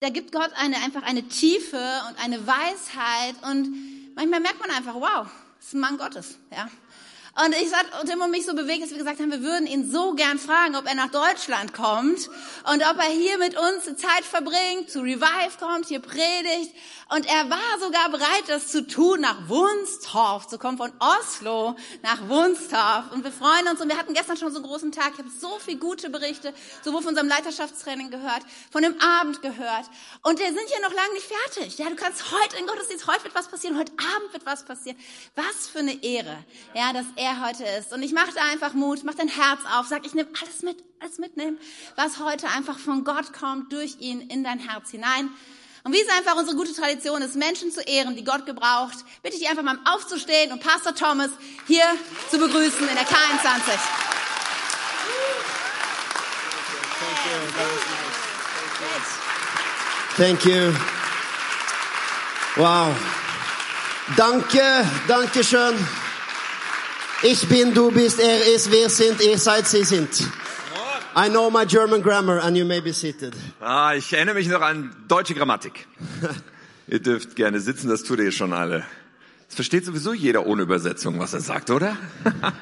da gibt Gott eine, einfach eine Tiefe und eine Weisheit und manchmal merkt man einfach, wow, das ist ein Mann Gottes, ja. Und ich sag, und immer mich so bewegt, dass wir gesagt haben, wir würden ihn so gern fragen, ob er nach Deutschland kommt und ob er hier mit uns Zeit verbringt, zu Revive kommt, hier predigt. Und er war sogar bereit, das zu tun, nach Wunstorf zu kommen, von Oslo nach Wunstorf. Und wir freuen uns und wir hatten gestern schon so einen großen Tag. Ich habe so viele gute Berichte, sowohl von unserem Leiterschaftstraining gehört, von dem Abend gehört. Und wir sind hier noch lange nicht fertig. Ja, du kannst heute in Gottesdienst, heute wird was passieren, heute Abend wird was passieren. Was für eine Ehre, ja, dass er heute ist. Und ich mache einfach Mut, mach dein Herz auf, sag, ich nehme alles mit, alles mitnehmen, was heute einfach von Gott kommt, durch ihn in dein Herz hinein. Und wie es einfach unsere gute Tradition ist, Menschen zu ehren, die Gott gebraucht, bitte ich dich einfach mal aufzustehen und Pastor Thomas hier zu begrüßen in der K21. Thank you. Wow. Danke, danke schön. Ich bin, du bist, er ist, wir sind, ihr seid, sie sind. I know my German grammar and you may be seated. Ah, ich erinnere mich noch an deutsche Grammatik. ihr dürft gerne sitzen, das tut ihr schon alle. Es versteht sowieso jeder ohne Übersetzung, was er sagt, oder?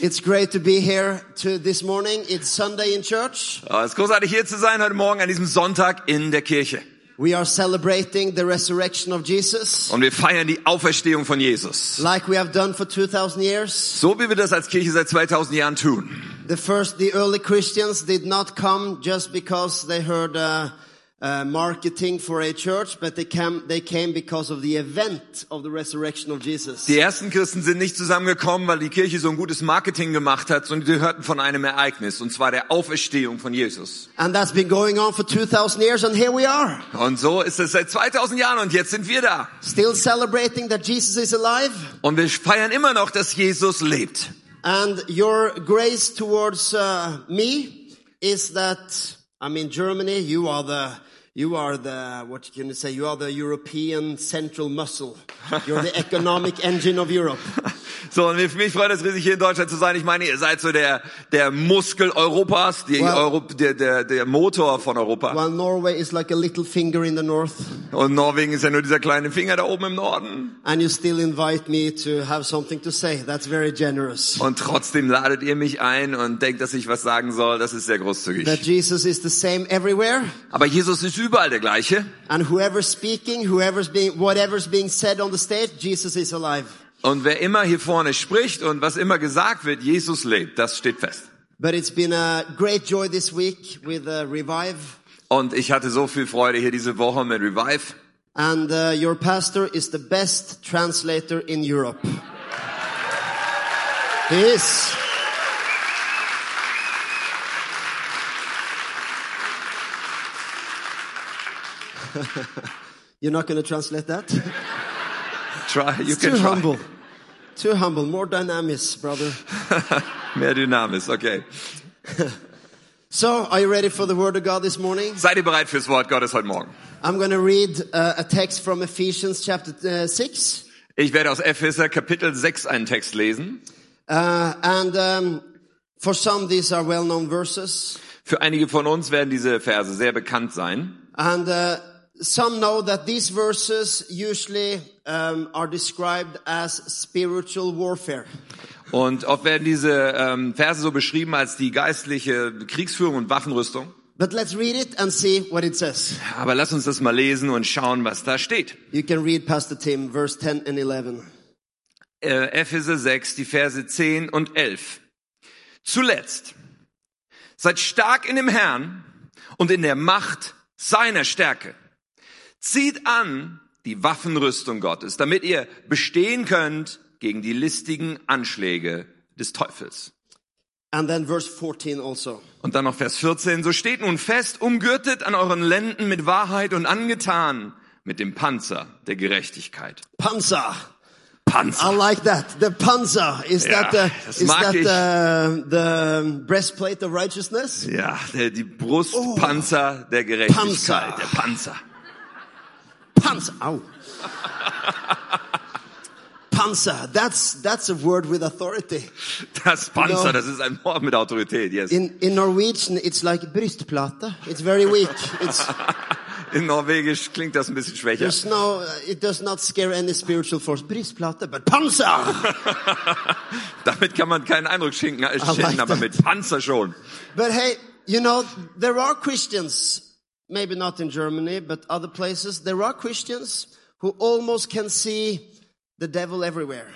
It's great to be here to this morning. It's Sunday in church. Ah, es ist großartig hier zu sein heute Morgen an diesem Sonntag in der Kirche. We are celebrating the resurrection of Jesus. Und wir feiern die Auferstehung von Jesus. Like we have done for 2000 years. So wie wir das als Kirche seit 2000 Jahren tun. The first, the early Christians did not come just because they heard uh, uh, marketing for a church, but they came, they came because of the event of the resurrection of Jesus. Die ersten Christen sind nicht zusammengekommen, weil die Kirche so ein gutes Marketing gemacht hat, sondern die hörten von einem Ereignis, und zwar der Auferstehung von Jesus. And that's been going on for 2000 years and here we are. Und so ist es seit 2000 Jahren und jetzt sind wir da. Still celebrating that Jesus is alive. Und wir feiern immer noch, dass Jesus lebt. And your grace towards uh, me is that I'm in Germany. You are the you are the what can you say? You are the European central muscle. You're the economic engine of Europe. So, und mich freut es riesig, hier in Deutschland zu sein. Ich meine, ihr seid so der, der Muskel Europas, die Well- Euro, der, der, der Motor von Europa. While Norway is like a little finger in the north, Und Norwegen ist ja nur dieser kleine Finger da oben im Norden. and you still invite me to have something to say. That's very generous. Und trotzdem ladet ihr mich ein und denkt, dass ich was sagen soll. Das ist sehr That großzügig. Jesus is the same everywhere, Aber Jesus ist überall der gleiche. and whoever's speaking, whoever's being, whatever's being said on the stage, Jesus is alive. Und wer immer hier vorne spricht und was immer gesagt wird, Jesus lebt. Das steht fest. But it's been a great joy this week with uh, Revive. Und ich hatte so viel Freude hier diese Woche mit Revive. And uh, your pastor is the best translator in Europe. He is. You're not going to translate that? Try, you It's can too try. humble. Too humble. More dynamics, brother. Mehr Dynamis, okay. So, are you ready for the word of God this morning? Seid ihr bereit fürs Wort Gottes heute Morgen? I'm going to read uh, a text from Ephesians chapter uh, 6. Ich werde aus Epheser Kapitel 6 einen Text lesen. Uh, and um, for some, these are well-known verses. Für einige von uns werden diese Verse sehr bekannt sein. And uh, some know that these verses usually um, are described as spiritual warfare. Und oft werden diese ähm, Verse so beschrieben als die geistliche Kriegsführung und Waffenrüstung. But let's read it and see what it says. Aber lass uns das mal lesen und schauen, was da steht. You can read Pastor Tim, verse 10 and 11. Äh, Epheser 6, die Verse 10 und 11. Zuletzt, seid stark in dem Herrn und in der Macht seiner Stärke. Zieht an die Waffenrüstung Gottes, damit ihr bestehen könnt gegen die listigen Anschläge des Teufels. And then verse 14 also. Und dann noch Vers 14. So steht nun fest, umgürtet an euren Lenden mit Wahrheit und angetan mit dem Panzer der Gerechtigkeit. Panzer. I Panzer. like that. The panzer. Is Ja, that the, is that the, the breastplate of righteousness? Ja, der, die Brustpanzer der Gerechtigkeit. Panzer. Der Panzer. Panzer. Ow. Panzer. That's, that's a word with authority. Das Panzer, No. das ist ein Wort mit Autorität, yes. In, in Norwegian, it's like brystplata. It's very weak. It's, In Norwegisch klingt das ein bisschen schwächer. there's no, uh, it does not scare any spiritual force. Brystplata, but Panzer! Damit kann man keinen Eindruck schinken, äh, like schinden, aber that. mit Panzer schon. But hey, you know, there are Christians, maybe not in Germany, but other places, there are Christians who almost can see the devil everywhere.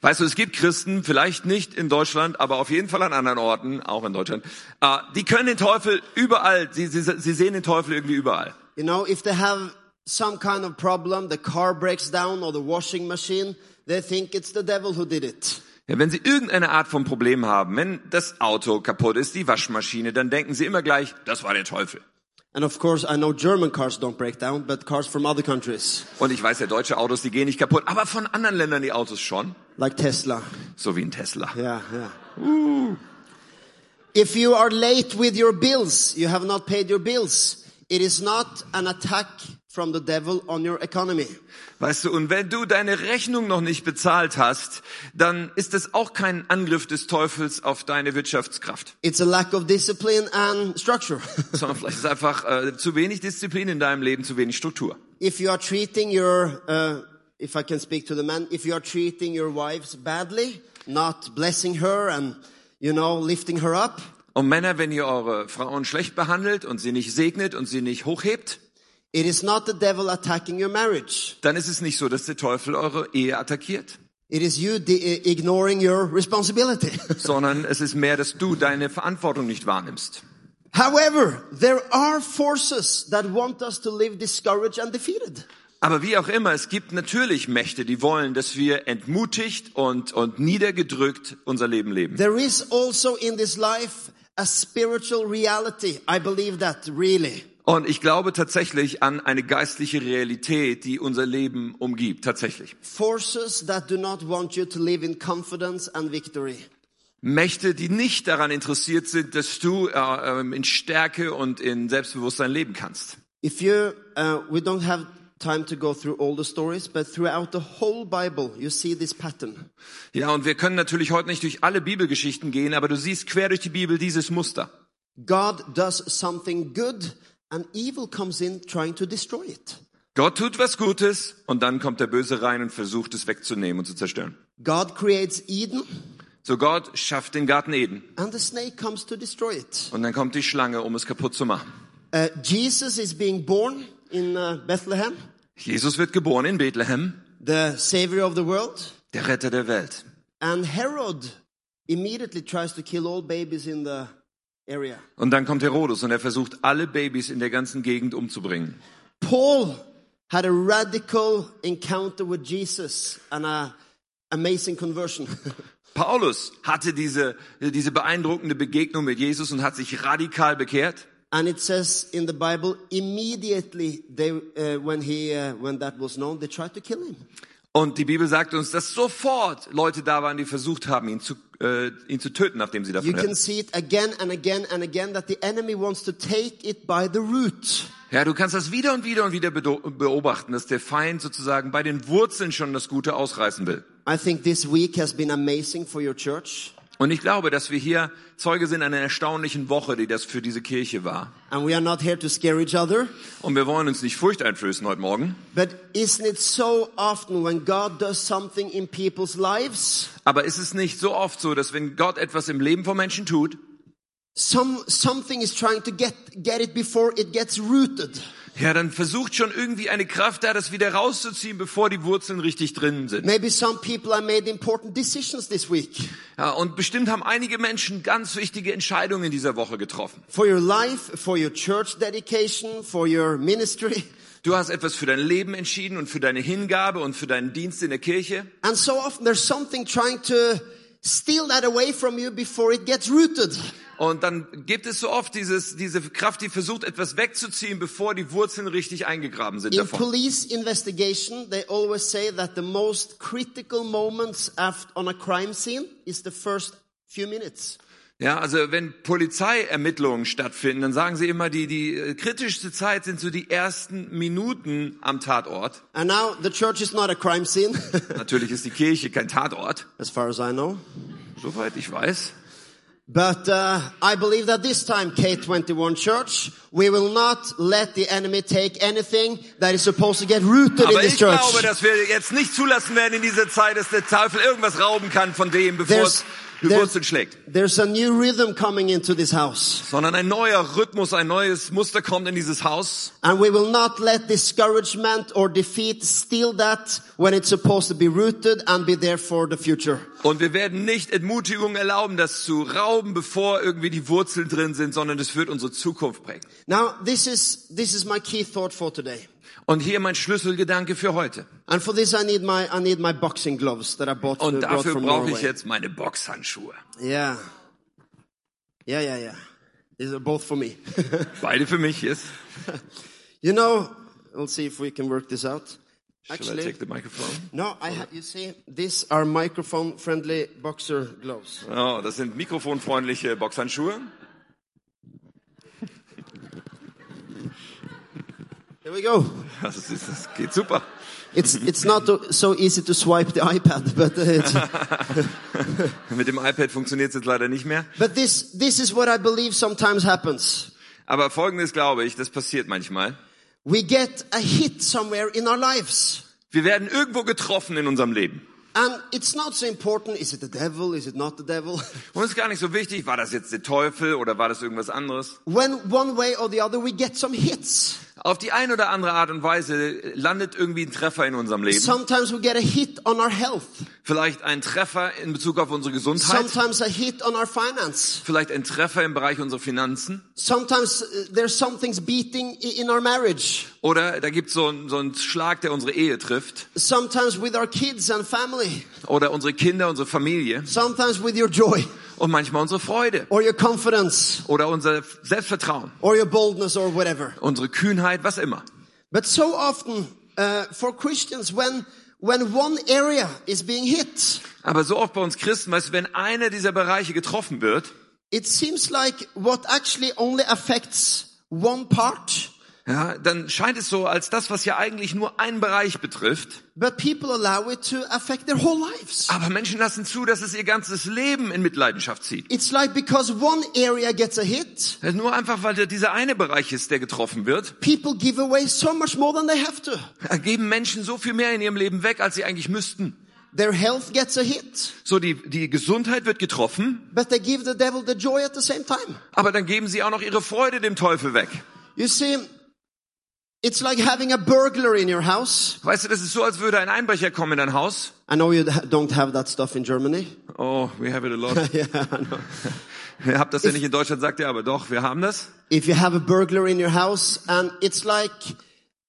Weißt du, es gibt Christen, vielleicht nicht in Deutschland, aber auf jeden Fall an anderen Orten, auch in Deutschland, äh, die können den Teufel überall, sie, sie, sie sehen den Teufel irgendwie überall. You know, if they have some kind of problem, the car breaks down or the washing machine, they think it's the devil who did it. Ja, wenn sie irgendeine Art von Problem haben, wenn das Auto kaputt ist, die Waschmaschine, dann denken sie immer gleich, das war der Teufel. And of course, I know German cars don't break down, but cars from other countries, Und ich weiß ja, deutsche Autos, die gehen nicht kaputt, aber von anderen Ländern die Autos schon, like Tesla. so wie ein Tesla. Yeah, yeah. If you are late with your bills, you have not paid your bills, it is not an attack from the devil on your economy. Weißt du, und wenn du deine Rechnung noch nicht bezahlt hast, dann ist es auch kein Angriff des Teufels auf deine Wirtschaftskraft, It's a lack of discipline and structure. sondern vielleicht ist es einfach äh, zu wenig Disziplin in deinem Leben, zu wenig Struktur. if you are treating your, uh, if I can speak to the man, if you are treating your wives badly, not blessing her and, you know, lifting her up, Und Männer, wenn ihr eure Frauen schlecht behandelt und sie nicht segnet und sie nicht hochhebt, it is not the devil attacking your marriage. dann ist es nicht so, dass der Teufel eure Ehe attackiert, It is you de- ignoring your responsibility. sondern es ist mehr, dass du deine Verantwortung nicht wahrnimmst. However, there are forces that want us to live discouraged and defeated. Aber wie auch immer, es gibt natürlich Mächte, die wollen, dass wir entmutigt und, und niedergedrückt unser Leben leben. There is also in this life a spiritual reality. I believe that really. Und ich glaube tatsächlich an eine geistliche Realität, die unser Leben umgibt, tatsächlich. Forces that do not want you to live in confidence and victory. Mächte, die nicht daran interessiert sind, dass du äh, ähm, in Stärke und in Selbstbewusstsein leben kannst. If you, uh, we don't have time to go through all the stories, but throughout the whole Bible, you see this pattern. Ja, und wir können natürlich heute nicht durch alle Bibelgeschichten gehen, aber du siehst quer durch die Bibel dieses Muster. God does something good and evil comes in trying to destroy it. Gott tut was Gutes und dann kommt der Böse rein und versucht es wegzunehmen und zu zerstören. God creates Eden So Gott schafft den Garten Eden and the snake comes to destroy it. und dann kommt die Schlange, um es kaputt zu machen. Uh, Jesus is being born in uh, Bethlehem, Jesus wird geboren in Bethlehem, the savior of the world, der Retter der Welt. and Herod immediately tries to kill all babies in the. Und dann kommt Herodes und er versucht alle Babys in der ganzen Gegend umzubringen. Paul had a radical encounter with Jesus and a amazing conversion. Paulus hatte diese, diese beeindruckende Begegnung mit Jesus und hat sich radikal bekehrt. and it says in the Bible, immediately they, uh, when he, uh, when that was known, they tried to kill him. Und die Bibel sagt uns, dass sofort Leute da waren, die versucht haben, ihn zu, äh, ihn zu töten, nachdem sie You davon can hörten. see it again and again and again that the enemy wants to take it by the root. Ja, du kannst das wieder und wieder und wieder beobachten, dass der Feind sozusagen bei den Wurzeln schon das Gute ausreißen will. I think this week has been amazing for your church. Und ich glaube, dass wir hier Zeuge sind einer erstaunlichen Woche, die das für diese Kirche war. And we are not here to scare each other. Und wir wollen uns nicht Furcht einflößen heute Morgen. But isn't it so often when God does something in people's lives, Aber ist es nicht so oft so, dass wenn Gott etwas im Leben von Menschen tut, some, something is trying to get, get it before it gets rooted. Ja, dann versucht schon irgendwie eine Kraft da, das wieder rauszuziehen, bevor die Wurzeln richtig drin sind. Maybe some people have made important decisions this week Ja, und bestimmt haben einige Menschen ganz wichtige Entscheidungen in dieser Woche getroffen. for your life, for your church dedication, for your ministry. Du hast etwas für dein Leben entschieden und für deine Hingabe und für deinen Dienst in der Kirche. And so often there's something trying to steal that away from you before it gets rooted. Und dann gibt es so oft dieses, diese Kraft, die versucht, etwas wegzuziehen, bevor die Wurzeln richtig eingegraben sind In davon. police investigation, they always say that the most critical moments after, on a crime scene is the first few minutes. Ja, also wenn Polizeiermittlungen stattfinden, dann sagen sie immer, die, die äh, kritischste Zeit sind so die ersten Minuten am Tatort. And now the church is not a crime scene, Natürlich ist die Kirche kein Tatort, as far as I know. soweit ich weiß. But uh, I believe that this time, K21 Church, we will not let the enemy take anything that is supposed to get rooted in Aber this ich church. glaube, dass wir jetzt nicht zulassen werden in dieser Zeit, dass der Teufel irgendwas rauben kann von dem, bevor There's- es there's- Wurzeln schlägt. There's a new rhythm coming into this house. Sondern ein neuer Rhythmus, ein neues Muster kommt in dieses Haus. And we will not let discouragement or defeat steal that when it's supposed to be rooted and be there for the future. Und wir werden nicht Entmutigung erlauben, das zu rauben, bevor irgendwie die Wurzeln drin sind, sondern das wird unsere Zukunft prägen. Now, this is, this is my key thought for today. Und hier mein Schlüsselgedanke für heute. And for this, I need my, I need my boxing gloves that I bought, Und brought dafür brauche ich jetzt meine Boxhandschuhe. Yeah. Yeah, yeah, yeah. These are both for me. Beide für mich, yes. you know, we'll see if we can work this out. Shall I Actually, take the microphone? no, I ha- you see, these are microphone friendly boxer gloves. Oh, das sind mikrofonfreundliche Boxhandschuhe. Here we go. Das, ist, das geht super. It's, it's not so easy to swipe the iPad, but uh, it's, Mit dem iPad funktioniert es jetzt leider nicht mehr. but this, this is what I believe sometimes happens. Aber folgendes glaube ich, das passiert manchmal. We get a hit somewhere in our lives. Wir werden irgendwo getroffen in unserem Leben. And it's not so important, is it the devil, is it not the devil? Und es ist gar nicht so wichtig, war das jetzt der Teufel oder war das irgendwas anderes? When one way or the other we get some hits. Auf die eine oder andere Art und Weise landet irgendwie ein Treffer in unserem Leben. Sometimes we get a hit on our health. Vielleicht ein Treffer in Bezug auf unsere Gesundheit. Sometimes a hit on our finance. Vielleicht ein Treffer im Bereich unserer Finanzen. Sometimes uh, there's something's beating in our marriage. Oder da gibt so, einen- so einen Schlag, der unsere Ehe trifft. Sometimes with our kids and family. Oder unsere Kinder, unsere Familie. Sometimes with your joy Und manchmal unsere Freude. or your confidence Oder unser Selbstvertrauen. or your boldness or whatever. Unsere Kühnheit, was immer. But so often uh, for Christians, when when one area is being hit, Aber so oft bei uns Christen, weißt du, wenn einer dieser Bereiche getroffen wird, it seems like what actually only affects one part, ja, dann scheint es so, als das, was ja eigentlich nur einen Bereich betrifft. but people allow it to affect their whole lives. Aber Menschen lassen zu, dass es ihr ganzes Leben in Mitleidenschaft zieht. It's like because one area gets a hit, Nur einfach, weil dieser eine Bereich ist, der getroffen wird, people give away so much more than they have to. geben Menschen so viel mehr in ihrem Leben weg, als sie eigentlich müssten. Their health gets a hit, So, die, die Gesundheit wird getroffen, but they give the devil the joy at the same time. aber dann geben sie auch noch ihre Freude dem Teufel weg. You see, it's like having a burglar in your house. Weißt du, das ist so, als würde ein Einbrecher kommen in dein Haus. I know you don't have that stuff in Germany. Oh, we have it a lot. yeah, I know. Ihr habt das ja nicht in Deutschland, sagt ihr, aber doch, wir haben das. If you have a burglar in your house and it's like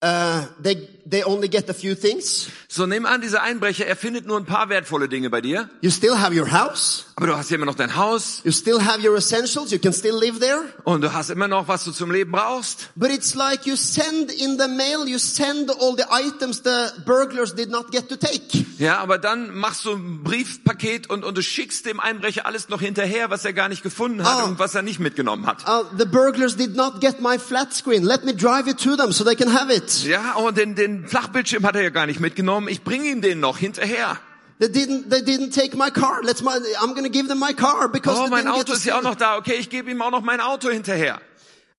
uh, they they only get a few things, So, nimm an, dieser Einbrecher, er findet nur ein paar wertvolle Dinge bei dir, you still have your house, aber du hast ja immer noch dein Haus you still have your essentials, you can still live there. und du hast immer noch, was du zum Leben brauchst. But it's like you send in the mail, you send all the items the burglars did not get to take. Ja, aber dann machst du ein Briefpaket und, und du schickst dem Einbrecher alles noch hinterher, was er gar nicht gefunden hat Ah. und was er nicht mitgenommen hat. Uh, the burglars did not get my flat screen. Let me drive it to them so they can have it. Ja, und den, den Flachbildschirm hat er ja gar nicht mitgenommen. Ich bringe ihm den noch hinterher. They didn't. They didn't take my car. Let's. My, I'm to give them my car because Oh, mein Auto to ist ja auch noch da. Okay, ich gebe ihm auch noch mein Auto hinterher.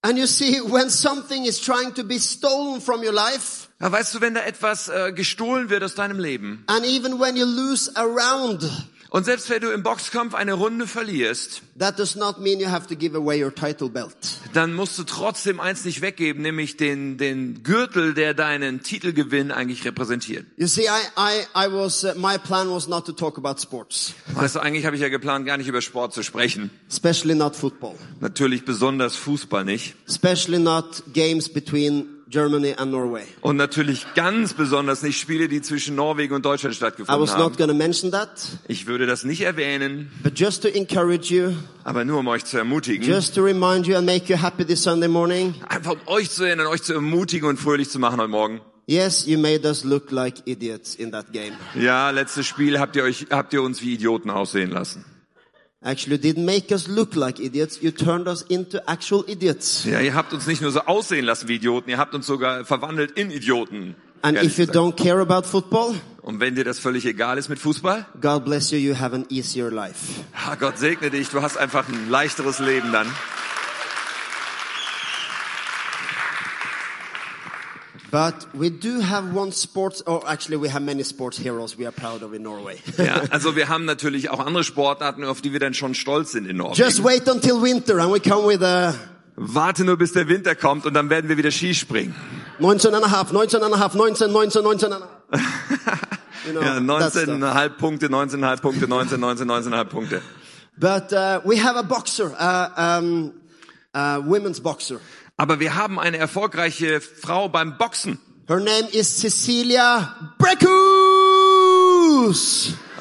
And you see, when something is trying to be stolen from your life, Ja, weißt du, wenn da etwas äh, gestohlen wird aus deinem Leben and even when you lose a round, und selbst wenn du im Boxkampf eine Runde verlierst, that does not mean you have to give away your title belt. dann musst du trotzdem eins nicht weggeben, nämlich den, den Gürtel, der deinen Titelgewinn eigentlich repräsentiert. You see, I, I, I was, uh, my plan was not to talk about sports, Weißt du, eigentlich habe ich ja geplant, gar nicht über Sport zu sprechen. especially not football, Natürlich besonders Fußball nicht. especially not games between Germany and Norway. Und natürlich ganz besonders nicht Spiele, die zwischen Norwegen und Deutschland I stattgefunden was not haben. going to mention that, Ich würde das nicht erwähnen, but just to encourage you, aber nur um euch zu ermutigen. just to remind you and make you happy this Sunday morning. Einfach um euch zu erinnern, euch zu ermutigen und fröhlich zu machen heute Morgen. Yes, you made us look like idiots in that game. Ja, letztes Spiel habt ihr euch, habt ihr uns wie Idioten aussehen lassen. Actually didn't make us look like idiots. You turned us into actual idiots. Ja, ihr habt uns nicht nur so aussehen lassen wie Idioten, ihr habt uns sogar verwandelt in Idioten. And if you gesagt. don't care about football, Und wenn dir das völlig egal ist mit Fußball, God bless you, you have an easier life. ah, Gott segne dich, du hast einfach ein leichteres Leben dann. But we do have one sports, or actually we have many sports heroes we are proud of in Norway. Ja, also wir haben natürlich auch andere Sportarten, auf die wir dann schon stolz sind in Norwegen. Just wait until winter and we come with a Warte nur, bis der Winter kommt und dann werden wir wieder Skispringen. 19 and a half, 19 and a half, 19, 19, 19 and a half. You know, Ja, that stuff. 19,5 Punkte, 19,5 Punkte, 19, 19, 19,5 Punkte. But uh, we have a boxer, uh, um, a women's boxer. Aber wir haben eine erfolgreiche Frau beim Boxen. Her name is Cecilia Breckus.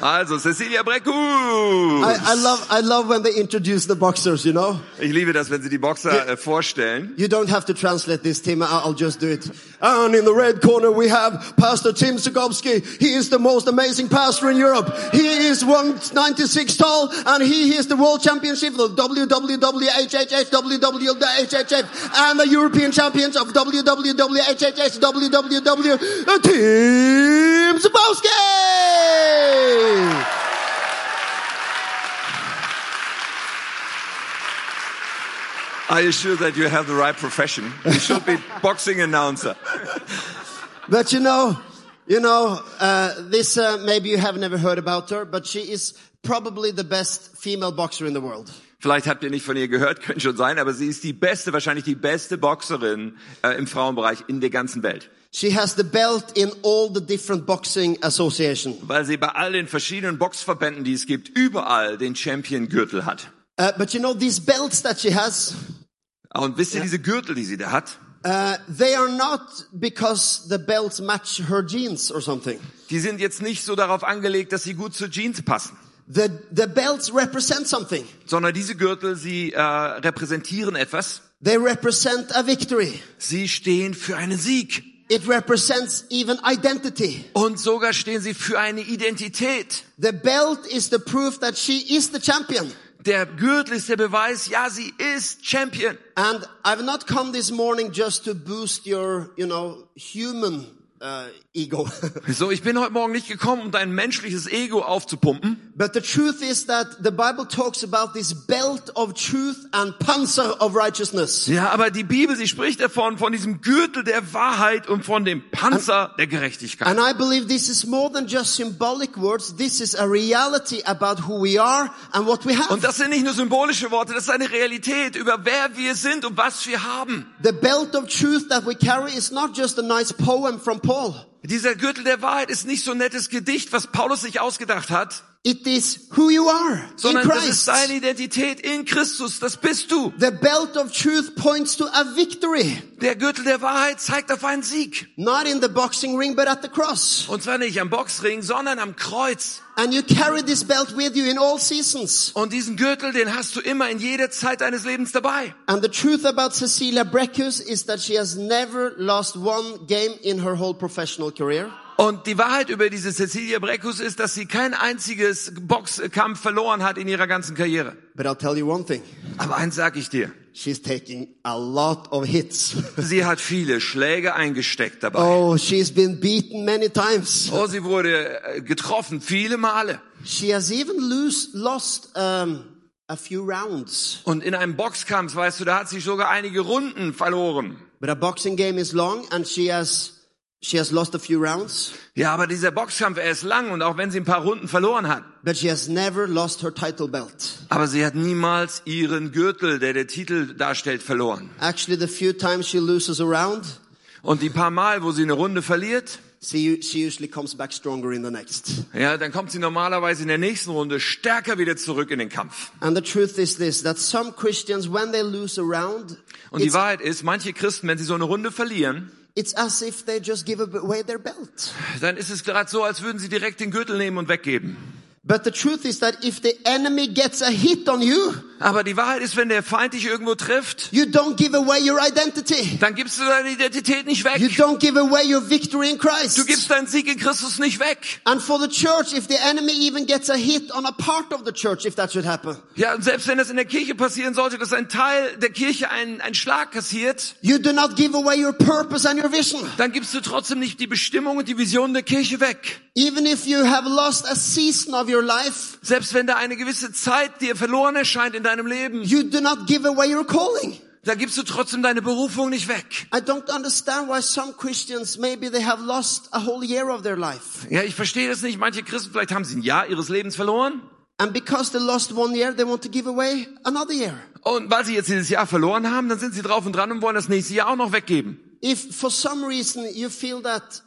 Also Cecilia Breckus. I, I love, I love when they introduce the boxers, you know? Ich liebe das, wenn sie die Boxer äh, vorstellen. You don't have to translate this, Tim. I'll just do it. And in the red corner, we have Pastor Tim Sugovsky. He is the most amazing pastor in Europe. He is 196 tall, and he is the world championship of WWWHHH, WWHHF, and the European champions of WWWHHH, WWW, Tim Are you sure that you have the right profession? You should be boxing announcer. But you know, you know, uh, this uh, maybe you have never heard about her, but she is probably the best female boxer in the world. Vielleicht habt ihr nicht von ihr gehört, könnte schon sein, aber sie ist die beste, wahrscheinlich die beste Boxerin äh, im Frauenbereich in der ganzen Welt. She has the belt in all the different boxing association. Weil sie bei all den verschiedenen Boxverbänden, die es gibt, überall den Champion-Gürtel hat. Uh, but you know, these belts that she has, Und wisst ihr, diese Gürtel, die sie da hat, uh, they are not because the belts match her jeans or something. die sind jetzt nicht so darauf angelegt, dass sie gut zu Jeans passen. The, the belts represent something. Sondern diese Gürtel, sie äh, repräsentieren etwas. They represent a victory. Sie stehen für einen Sieg. It represents even identity. Und sogar stehen sie für eine Identität. The belt is the proof that she is the champion. Der Gürtel ist der Beweis, ja, sie ist Champion. And I've not come this morning just to boost your, you know, human uh, ego. So, ich bin heute Morgen nicht gekommen, um dein menschliches Ego aufzupumpen. but the truth is that the Bible talks about this belt of truth and panzer of righteousness. Ja, aber die Bibel, sie spricht davon, von diesem Gürtel der Wahrheit und von dem Panzer der Gerechtigkeit. And I believe this is more than just symbolic words. This is a reality about who we are and what we have. Und das sind nicht nur symbolische Worte, das ist eine Realität über wer wir sind und was wir haben. the belt of truth that we carry is not just a nice poem from Paul. Dieser Gürtel der Wahrheit ist nicht so ein nettes Gedicht, was Paulus sich ausgedacht hat, It is who you are in sondern das ist Christ. deine Identität in Christus, das bist du. The belt of truth points to a victory, Der Gürtel der Wahrheit zeigt auf einen Sieg. not in the boxing ring, but at the cross. Und zwar nicht am Boxring, sondern am Kreuz. And you carry this belt with you in all seasons. Und diesen Gürtel, den hast du immer in jeder Zeit deines Lebens dabei. And the truth about Cecilia Breckus is that she has never lost one game in her whole professional career. Und die Wahrheit über diese Cecilia Breckus ist, dass sie kein einziges Boxkampf verloren hat in ihrer ganzen Karriere. But I'll tell you one thing. Aber eins sag ich dir. She's taking a lot of hits. Sie hat viele Schläge eingesteckt dabei. Oh, she's been beaten many times. Oh, sie wurde äh, getroffen, viele Male. She has even lose, lost um, a few rounds. Und in einem Boxkampf, weißt du, da hat sie sogar einige Runden verloren. But a boxing game is long and she has, she has lost a few rounds. Ja, aber dieser Boxkampf, er ist lang und auch wenn sie ein paar Runden verloren hat, But she has never lost her title belt. aber sie hat niemals ihren Gürtel, der der Titel darstellt, verloren. Actually, the few times she loses a round, Und die paar Mal, wo sie eine Runde verliert, she, she usually comes back stronger in the next. ja, dann kommt sie normalerweise in der nächsten Runde stärker wieder zurück in den Kampf. And the truth is this, that some Christians, when they lose a round, Und die Wahrheit ist, manche Christen, wenn sie so eine Runde verlieren, it's as if they just give away their belt. dann ist es gerade so, als würden sie direkt den Gürtel nehmen und weggeben. But the truth is that if the enemy gets a hit on you, Aber die Wahrheit ist, wenn der Feind dich irgendwo trifft, you don't give away your identity. dann gibst du deine Identität nicht You weg. don't give away your victory in Christ. Du gibst deinen Sieg in Christus nicht weg. And for the church, if the enemy even gets a hit on a part of the church, if that should happen, Ja, und selbst wenn das in der Kirche passieren sollte, dass ein Teil der Kirche einen, einen Schlag kassiert, you do not give away your purpose and your vision. dann gibst du trotzdem nicht die Bestimmung und die Vision der Kirche weg. Even if you have lost a season of your life, Selbst wenn da eine gewisse Zeit dir verloren erscheint in deinem Leben, you do not give away your calling. da gibst du trotzdem deine Berufung nicht weg. I don't understand why some Christians, maybe they have lost a whole year of their life. Ja, ich verstehe das nicht. Manche Christen, vielleicht haben sie ein Jahr ihres Lebens verloren. And because they lost one year, they want to give away another year. Und weil sie jetzt dieses Jahr verloren haben, dann sind sie drauf und dran und wollen das nächste Jahr auch noch weggeben. If for some reason you feel that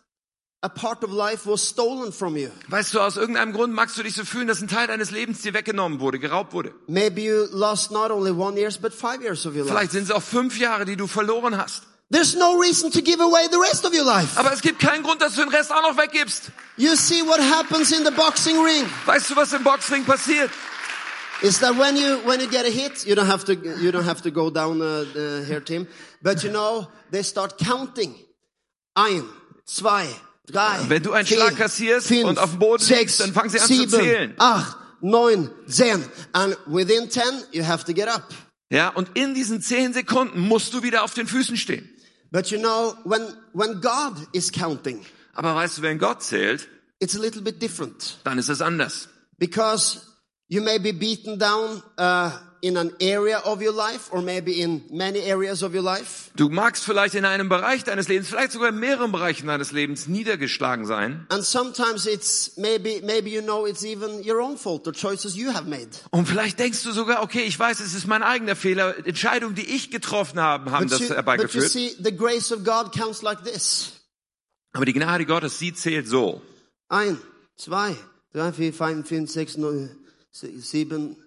Weißt du, aus irgendeinem Grund magst du dich so fühlen, dass ein Teil deines Lebens dir weggenommen wurde, geraubt wurde. maybe you lost not only one year, but five years of your life. Vielleicht sind es auch fünf Jahre, die du verloren hast. There's no reason to give away the rest of your life. Aber es gibt keinen Grund, dass du den Rest auch noch weggibst. You see what happens in the boxing ring Weißt du, was im Boxring passiert? is that when you when you get a hit, you don't have to you don't have to go down uh, the here team, but you know they start counting. Ein, zwei, drei. Wenn du einen vier, Schlag kassierst fünf, und auf dem Boden sechs, liegst, dann fangen sie an zu sieben, zählen. acht, neun, zehn, and within ten you have to get up. Ja, und in diesen zehn Sekunden musst du wieder auf den Füßen stehen. But you know when when God is counting, Aber weißt du, wenn Gott zählt, it's a little bit different. dann ist es anders. Because you may be beaten down uh, in an area of your life or maybe in many areas of your life. Du magst vielleicht in einem Bereich deines Lebens, vielleicht sogar in mehreren Bereichen deines Lebens niedergeschlagen sein. And sometimes it's maybe, maybe you know it's even your own fault or choices you have made. Und vielleicht denkst du sogar, okay, ich weiß, es ist mein eigener Fehler. Entscheidungen, die ich getroffen habe, haben But das you, but you herbeigeführt. see, the grace of God counts like this. Aber die Gnade Gottes, sie zählt so. Ein, zwei, drei, vier, fünf, fünf, sechs, neun, sie- sieben,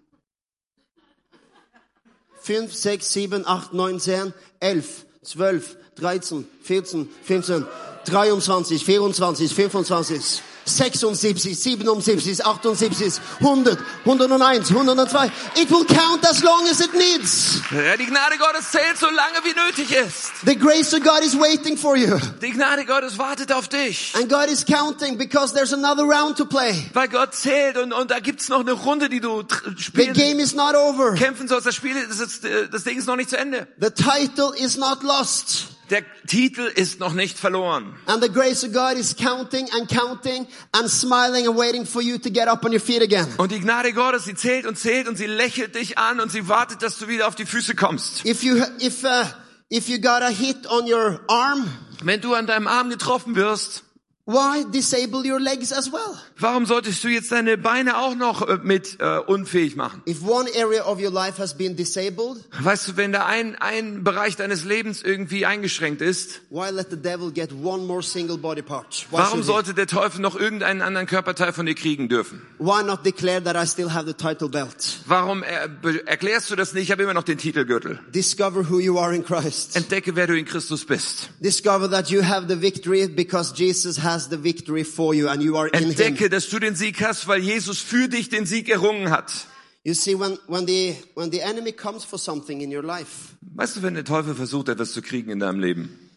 fünf, sechs, sieben, acht, neun, zehn, elf, zwölf, dreizehn, vierzehn, fünfzehn, dreiundzwanzig, vierundzwanzig, fünfundzwanzig, 76, 77, 78, 100, 101, 102. It will count as long as it needs. Ja, die Gnade Gottes zählt so lange, wie nötig ist. The grace of God is waiting for you. Die Gnade Gottes wartet auf dich. And God is counting because there's another round to play. Weil Gott zählt und, und da gibt's noch eine Runde, die du tr- The spielen, game is not over. kämpfen sollst. Das Spiel, das, ist, äh, das Ding ist noch nicht zu Ende. The title is not lost. Der Titel ist noch nicht verloren. And the grace of God is counting and counting and smiling and waiting for you to get up on your feet again. Und die Gnade Gottes, sie zählt und zählt und sie lächelt dich an und sie wartet, dass du wieder auf die Füße kommst. If you, if, uh, if you got a hit on your arm, Wenn du an deinem Arm getroffen wirst, why disable your legs as well? warum solltest du jetzt deine Beine auch noch äh, mit äh, unfähig machen? If one area of your life has been disabled, Weißt du, wenn da ein, ein Bereich deines Lebens irgendwie eingeschränkt ist, why let the devil get one more single body part? Why, warum sollte der Teufel noch irgendeinen anderen Körperteil von dir kriegen dürfen? why not declare that I still have the title belt? Warum er, be- erklärst du das nicht? Ich habe immer noch den Titelgürtel. Discover who you are in Christ. Entdecke, wer du in Christus bist. Discover that you have the victory because Jesus has the victory for you and you are in Him. Entdecke, dass du den Sieg hast, weil Jesus für dich den Sieg errungen hat. You see, when, when the, when the enemy comes for something in your life, Weißt du, wenn der Teufel versucht, etwas zu kriegen in deinem Leben,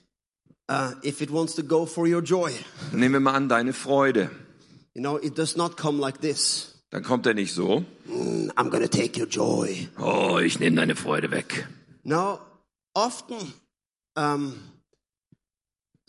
uh, if it wants to go for your joy, dann nehmen wir mal an, deine Freude. you know, it does not come like this. Dann kommt er nicht so, "Mm, I'm gonna take your joy. oh, ich nehme deine Freude weg. No, often, um,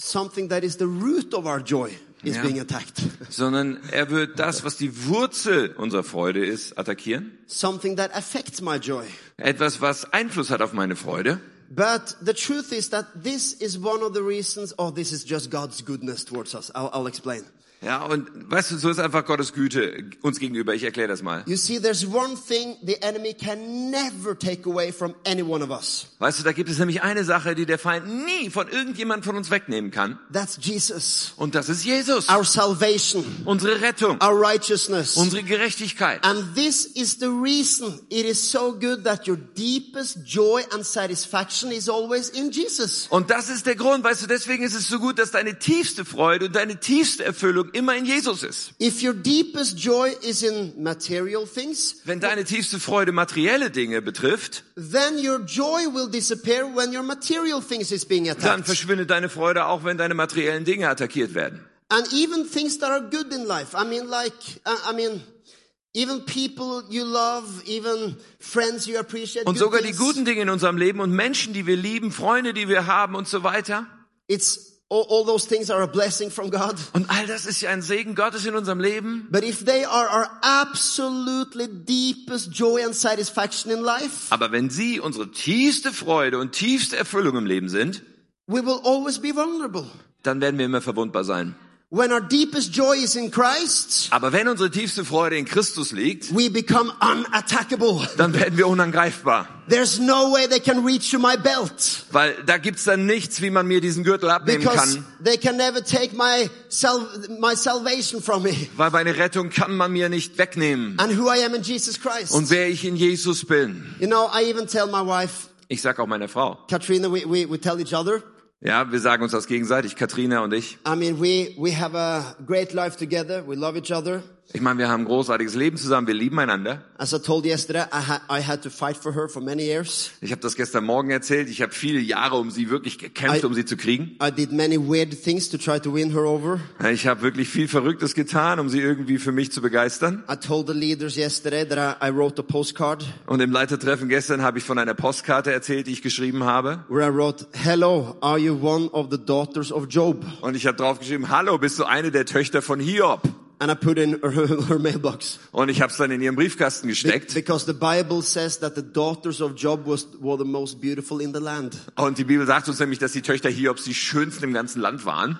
something that is the root of our joy is Yeah. being attacked. Sondern er wird das, was die Wurzel unserer Freude ist, attackieren. something that affects my joy. Etwas, was Einfluss hat auf meine Freude. But the truth is that this is one of the reasons, oh, this is just God's goodness towards us. I'll, I'll explain. Ja, und weißt du, so ist einfach Gottes Güte uns gegenüber. Ich erkläre das mal. You see, there's one thing the enemy can never take away from any one of us. Weißt du, da gibt es nämlich eine Sache, die der Feind nie von irgendjemand von uns wegnehmen kann. That's Jesus. Und das ist Jesus. Our salvation, Unsere Rettung. our righteousness. Unsere Gerechtigkeit. And this is the reason it is so good that your deepest joy and satisfaction is always in Jesus. Und das ist der Grund, weißt du, deswegen ist es so gut, dass deine tiefste Freude und deine tiefste Erfüllung immer in Jesus ist. If your deepest joy is in material things, Wenn deine tiefste Freude materielle Dinge betrifft, then your joy will disappear when your material things is being dann attacked. verschwindet deine Freude auch, wenn deine materiellen Dinge attackiert werden. And even things that are good in life. I mean, like, I mean, even people you love, even friends you appreciate. Und sogar die guten Dinge in unserem Leben und Menschen, die wir lieben, Freunde, die wir haben und so weiter. It's all, all those things are a blessing from God. Und all das ist ja ein Segen Gottes in unserem Leben. But if they are our absolutely deepest joy and satisfaction in life, Aber wenn sie unsere tiefste Freude und tiefste Erfüllung im Leben sind, we will always be vulnerable. dann werden wir immer verwundbar sein. When our deepest joy is in Christ, Aber wenn unsere tiefste Freude in Christus liegt, we become unattackable. dann werden wir unangreifbar. There's no way they can reach to my belt Weil da gibt's dann nichts, wie man mir diesen Gürtel abnehmen because kann. they can never take my sal- my salvation from me Weil meine Rettung kann man mir nicht wegnehmen. and who I am in Jesus Christ. Und wer ich in Jesus bin. You know, I even tell my wife, Ich sag auch meiner Frau. Katrina, we, we, we tell each other, Ja, wir sagen uns das gegenseitig, Katrina und ich. I mean, we, we have a great life together. We love each other. Ich meine, wir haben ein großartiges Leben zusammen, wir lieben einander. As I told you yesterday, I, ha- I had to fight for her for many years. Ich habe das gestern Morgen erzählt. Ich habe viele Jahre um sie wirklich gekämpft, I- um sie zu kriegen. I did many weird things to try to win her over. Ich habe wirklich viel Verrücktes getan, um sie irgendwie für mich zu begeistern. I told the leaders yesterday that I, I wrote a postcard Und im Leitertreffen gestern habe ich von einer Postkarte erzählt, die ich geschrieben habe. where I wrote, hello, are you one of the daughters of Job? Und ich habe drauf geschrieben, hallo, bist du eine der Töchter von Hiob? And I put it in her, her mailbox. Und ich habe es dann in ihren Briefkasten Be- gesteckt. because the Bible says that the daughters of Job was, were the most beautiful in the land. Und die Bibel sagt uns nämlich, dass die Töchter Hiobs die schönsten im ganzen Land waren.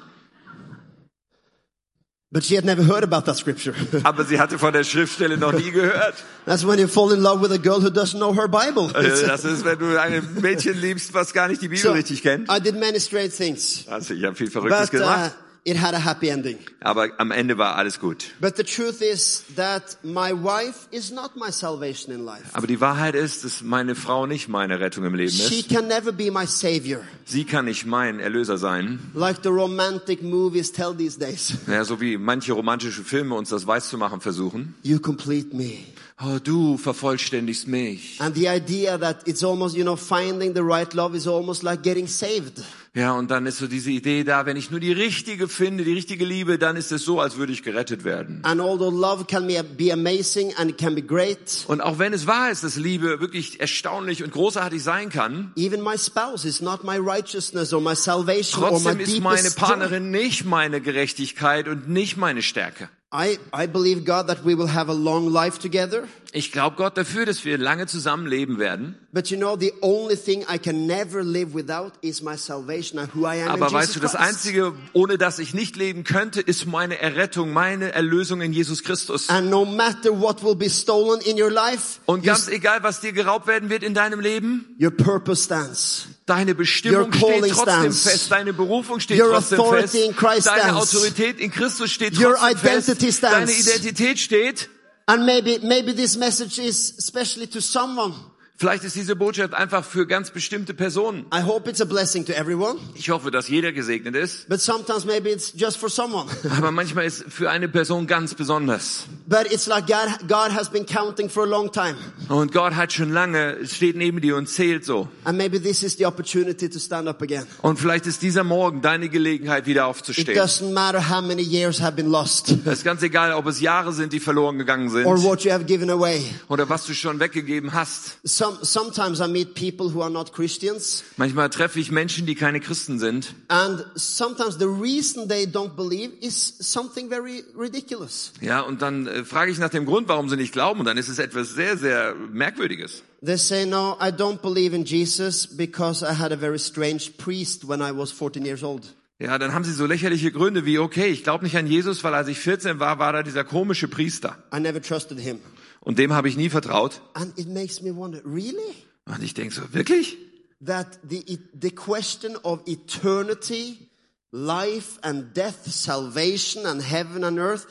But she had never heard about that scripture. Aber sie hatte von der Schriftstelle noch nie gehört. That's when you fall in love with a girl who doesn't know her Bible. Äh, Das ist, wenn du ein Mädchen liebst, was gar nicht die Bibel So, richtig kennt. I did many strange things, Also ich habe viel Verrücktes but uh, gemacht. It had a happy ending. Aber am Ende war alles gut. But the truth is that my wife is not my salvation in life. Aber die Wahrheit ist, dass meine Frau nicht meine Rettung im Leben She ist. can never be my savior, Sie kann nicht mein Erlöser sein. like the romantic movies tell these days. Ja, so wie manche romantische Filme uns das weiß zu machen versuchen. You complete me. Oh, du vervollständigst mich. And the idea that it's almost, you know, finding the right love is almost like getting saved. Ja, und dann ist so diese Idee da, wenn ich nur die richtige finde, die richtige Liebe, dann ist es so, als würde ich gerettet werden. And although love can be, amazing and it can be great, Und auch wenn es wahr ist, dass Liebe wirklich erstaunlich und großartig sein kann, even my spouse is not my righteousness or my salvation or my trotzdem ist meine deepest. Partnerin nicht meine Gerechtigkeit und nicht meine Stärke. I, I believe God that we will have a long life together. Ich glaube Gott dafür, dass wir lange zusammenleben werden. But you know, the only thing I can never live without is my salvation and who I am Aber in weißt Jesus du, das. Einzige, ohne das ich nicht leben könnte, ist meine Errettung, meine Erlösung in Jesus Christus. And no matter what will be stolen in your life, Und ganz egal, was dir geraubt werden wird in deinem Leben, your purpose stands. Deine Bestimmung steht trotzdem stands. fest, deine Berufung steht Your trotzdem fest, deine stands. Autorität in Christus steht Your trotzdem fest, stands. deine Identität steht. And maybe, maybe this message is especially to someone. Vielleicht ist diese Botschaft einfach für ganz bestimmte Personen. I hope it's a blessing to everyone, Ich hoffe, dass jeder gesegnet ist. but sometimes maybe it's just for someone. Aber manchmal ist für eine Person ganz besonders. but it's like God, God has been counting for a long time. Und Gott hat schon lange, steht neben dir und zählt so. And maybe this is the opportunity to stand up again. Und vielleicht ist dieser Morgen deine Gelegenheit, wieder It aufzustehen. doesn't matter how many years have been lost Es ist ganz egal, ob es Jahre sind, die verloren gegangen sind. or what you have given away. Oder was du schon weggegeben hast. Some, sometimes I meet people who are not Christians Manchmal treffe ich Menschen, die keine Christen sind. and sometimes the reason they don't believe is something very ridiculous. Ja, und dann äh, frage ich nach dem Grund, warum sie nicht glauben. Und dann ist es etwas sehr, sehr Merkwürdiges. They say, no, I don't believe in Jesus because I had a very strange priest when I was 14 years old. Ja, dann haben sie so lächerliche Gründe wie, okay, ich glaube nicht an Jesus, weil als ich 14 war, war da dieser komische Priester. I never trusted him. Und dem habe ich nie vertraut. And it makes me wonder, really? Und ich denke so, wirklich? That the, the question of eternity, life and death, salvation and heaven and earth,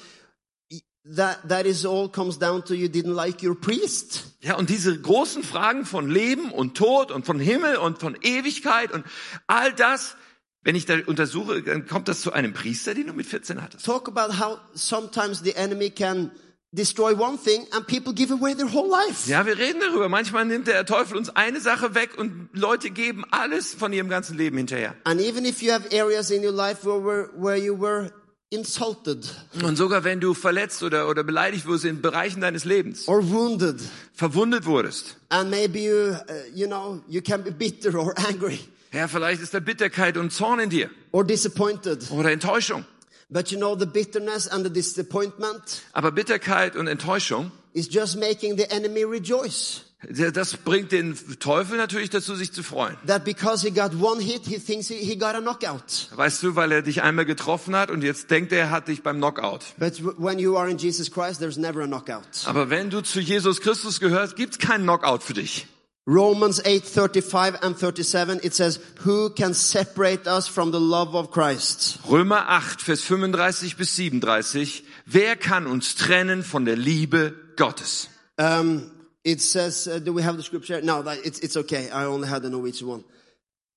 that, that is all comes down to you didn't like your priest. Ja, und diese großen Fragen von Leben und Tod und von Himmel und von Ewigkeit und all das, Wenn ich da untersuche, dann kommt das zu einem Priester, den du mit 14 hattest. Talk about how sometimes the enemy can destroy one thing and people give away their whole life. Ja, wir reden darüber. Manchmal nimmt der Teufel uns eine Sache weg und Leute geben alles von ihrem ganzen Leben hinterher. And even if you have areas in your life where, where, where you were insulted Und sogar wenn du verletzt oder, oder beleidigt wurdest in Bereichen deines Lebens, or wounded, verwundet wurdest. and maybe you, uh, you know, you can be bitter or angry Ja, vielleicht ist da Bitterkeit und Zorn in dir or disappointed. oder Enttäuschung. But you know, the bitterness and the disappointment Aber Bitterkeit und Enttäuschung, is just making the enemy rejoice. das bringt den Teufel natürlich dazu, sich zu freuen. That because he got one hit, he thinks he, he got a knockout. Weißt du, weil er dich einmal getroffen hat und jetzt denkt er, er hat dich beim Knockout. But when you are in Jesus Christ, there's never a knockout. Aber wenn du zu Jesus Christus gehörst, gibt's keinen Knockout für dich. Romans 8, 35 and 37, it says, who can separate us from the love of Christ? Römer 8, Vers 35 bis 37. Wer kann uns trennen von der Liebe Gottes? Um, it says, uh, do we have the scripture? No, that, it's, it's okay. I only had the Norwegian one.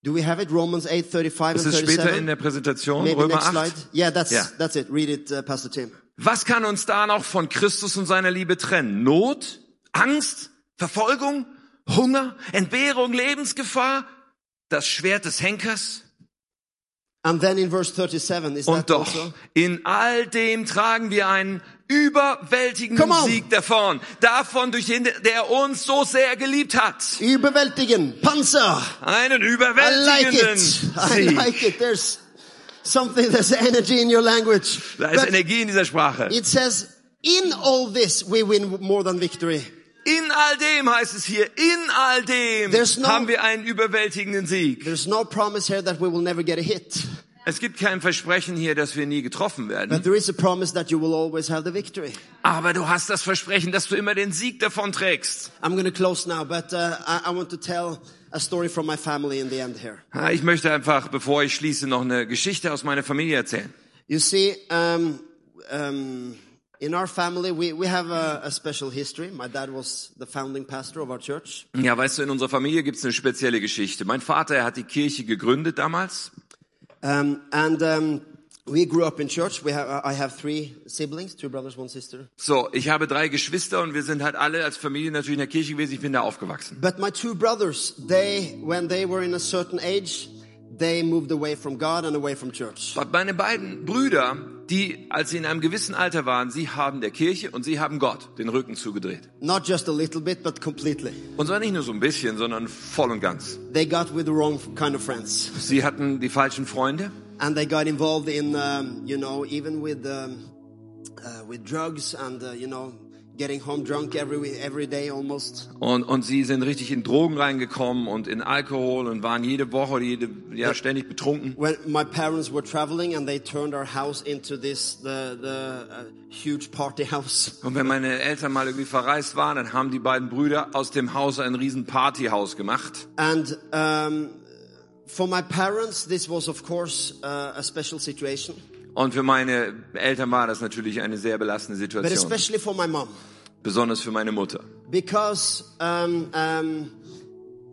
Do we have it? Romans 8, 35 Das and ist später 37? in der Präsentation, Maybe Römer next 8. slide. Yeah, that's, Yeah. that's it. Read it, uh, Pastor Tim. Was kann uns da noch von Christus und seiner Liebe trennen? Not? Angst? Verfolgung? Hunger? Entbehrung? Lebensgefahr? Das Schwert des Henkers? And then in verse 37, is Und that doch, also? in all dem tragen wir einen überwältigenden. Sieg davon. Davon, durch den, der uns so sehr geliebt hat. Überwältigen, Panzer. Einen I like überwältigenden it. I like it. There's something, there's energy in your language. Da ist But Energie in dieser Sprache. it says, in all this we win more than victory. In all dem heißt es hier, in all dem no- haben wir einen überwältigenden Sieg. There's no promise here that we will never get a hit. Es gibt kein Versprechen hier, dass wir nie getroffen But werden. there is a promise that you will always have the victory. Aber du hast das Versprechen, dass du immer den Sieg davon trägst. I'm going to close now, but uh, I, I want to tell a story from my family in the end here. Ja, Ich möchte einfach, bevor ich schließe, noch eine Geschichte aus meiner Familie erzählen. You see, um, um, in our family, we, we have a, a special history. My dad was the founding pastor of our church. Ja, weißt du, in unserer Familie gibt es eine spezielle Geschichte. Mein Vater, er hat die Kirche gegründet damals. Um, and um, we grew up in church. We have, I have three siblings, two brothers, one sister. So, ich habe drei Geschwister und wir sind halt alle als Familie natürlich in der Kirche gewesen. Ich bin da aufgewachsen. But my two brothers, they, when they were in a certain age, they moved away from God and away from church. Meine beiden Brüder, die, als sie in einem gewissen Alter waren, sie haben der Kirche und sie haben Gott den Rücken zugedreht. Not just a little bit, but completely. Und zwar nicht nur so ein bisschen, sondern voll und ganz. They got with the wrong kind of friends. Sie hatten die falschen Freunde And they got involved in, um, you know, even with, um, uh, with drugs and, uh, you know, getting home drunk every, every day almost. und, und sie sind richtig in Drogen reingekommen und in Alkohol und waren jede Woche oder jede, ja, ständig betrunken. When my parents were traveling and they turned our house into this, the, the uh, huge party house. Und wenn meine Eltern mal irgendwie verreist waren, dann haben die beiden Brüder aus dem Haus ein riesen Partyhaus gemacht. And um, for my parents, this was, of course, uh, a special situation. Und für meine Eltern war das natürlich eine sehr belastende But Situation. especially for my mom. Besonders für meine Mutter. Because um, um,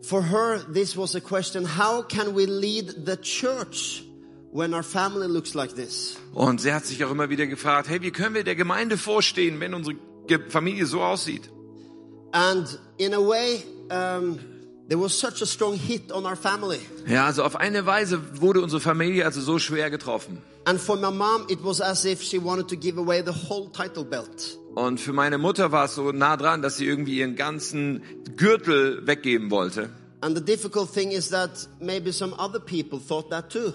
for her, this was a question how can we lead the church when our family looks like this? Und sie hat sich auch immer wieder gefragt, hey, wie können wir der Gemeinde vorstehen, wenn unsere Familie so aussieht? And in a way, um, there was such a strong hit on our family. Ja, also auf eine Weise wurde unsere Familie also so schwer getroffen. And for my mom, it was as if she wanted to give away the whole title belt. Und für meine Mutter war es so nah dran, dass sie irgendwie ihren ganzen Gürtel weggeben wollte. And the difficult thing is that maybe some other people thought that too.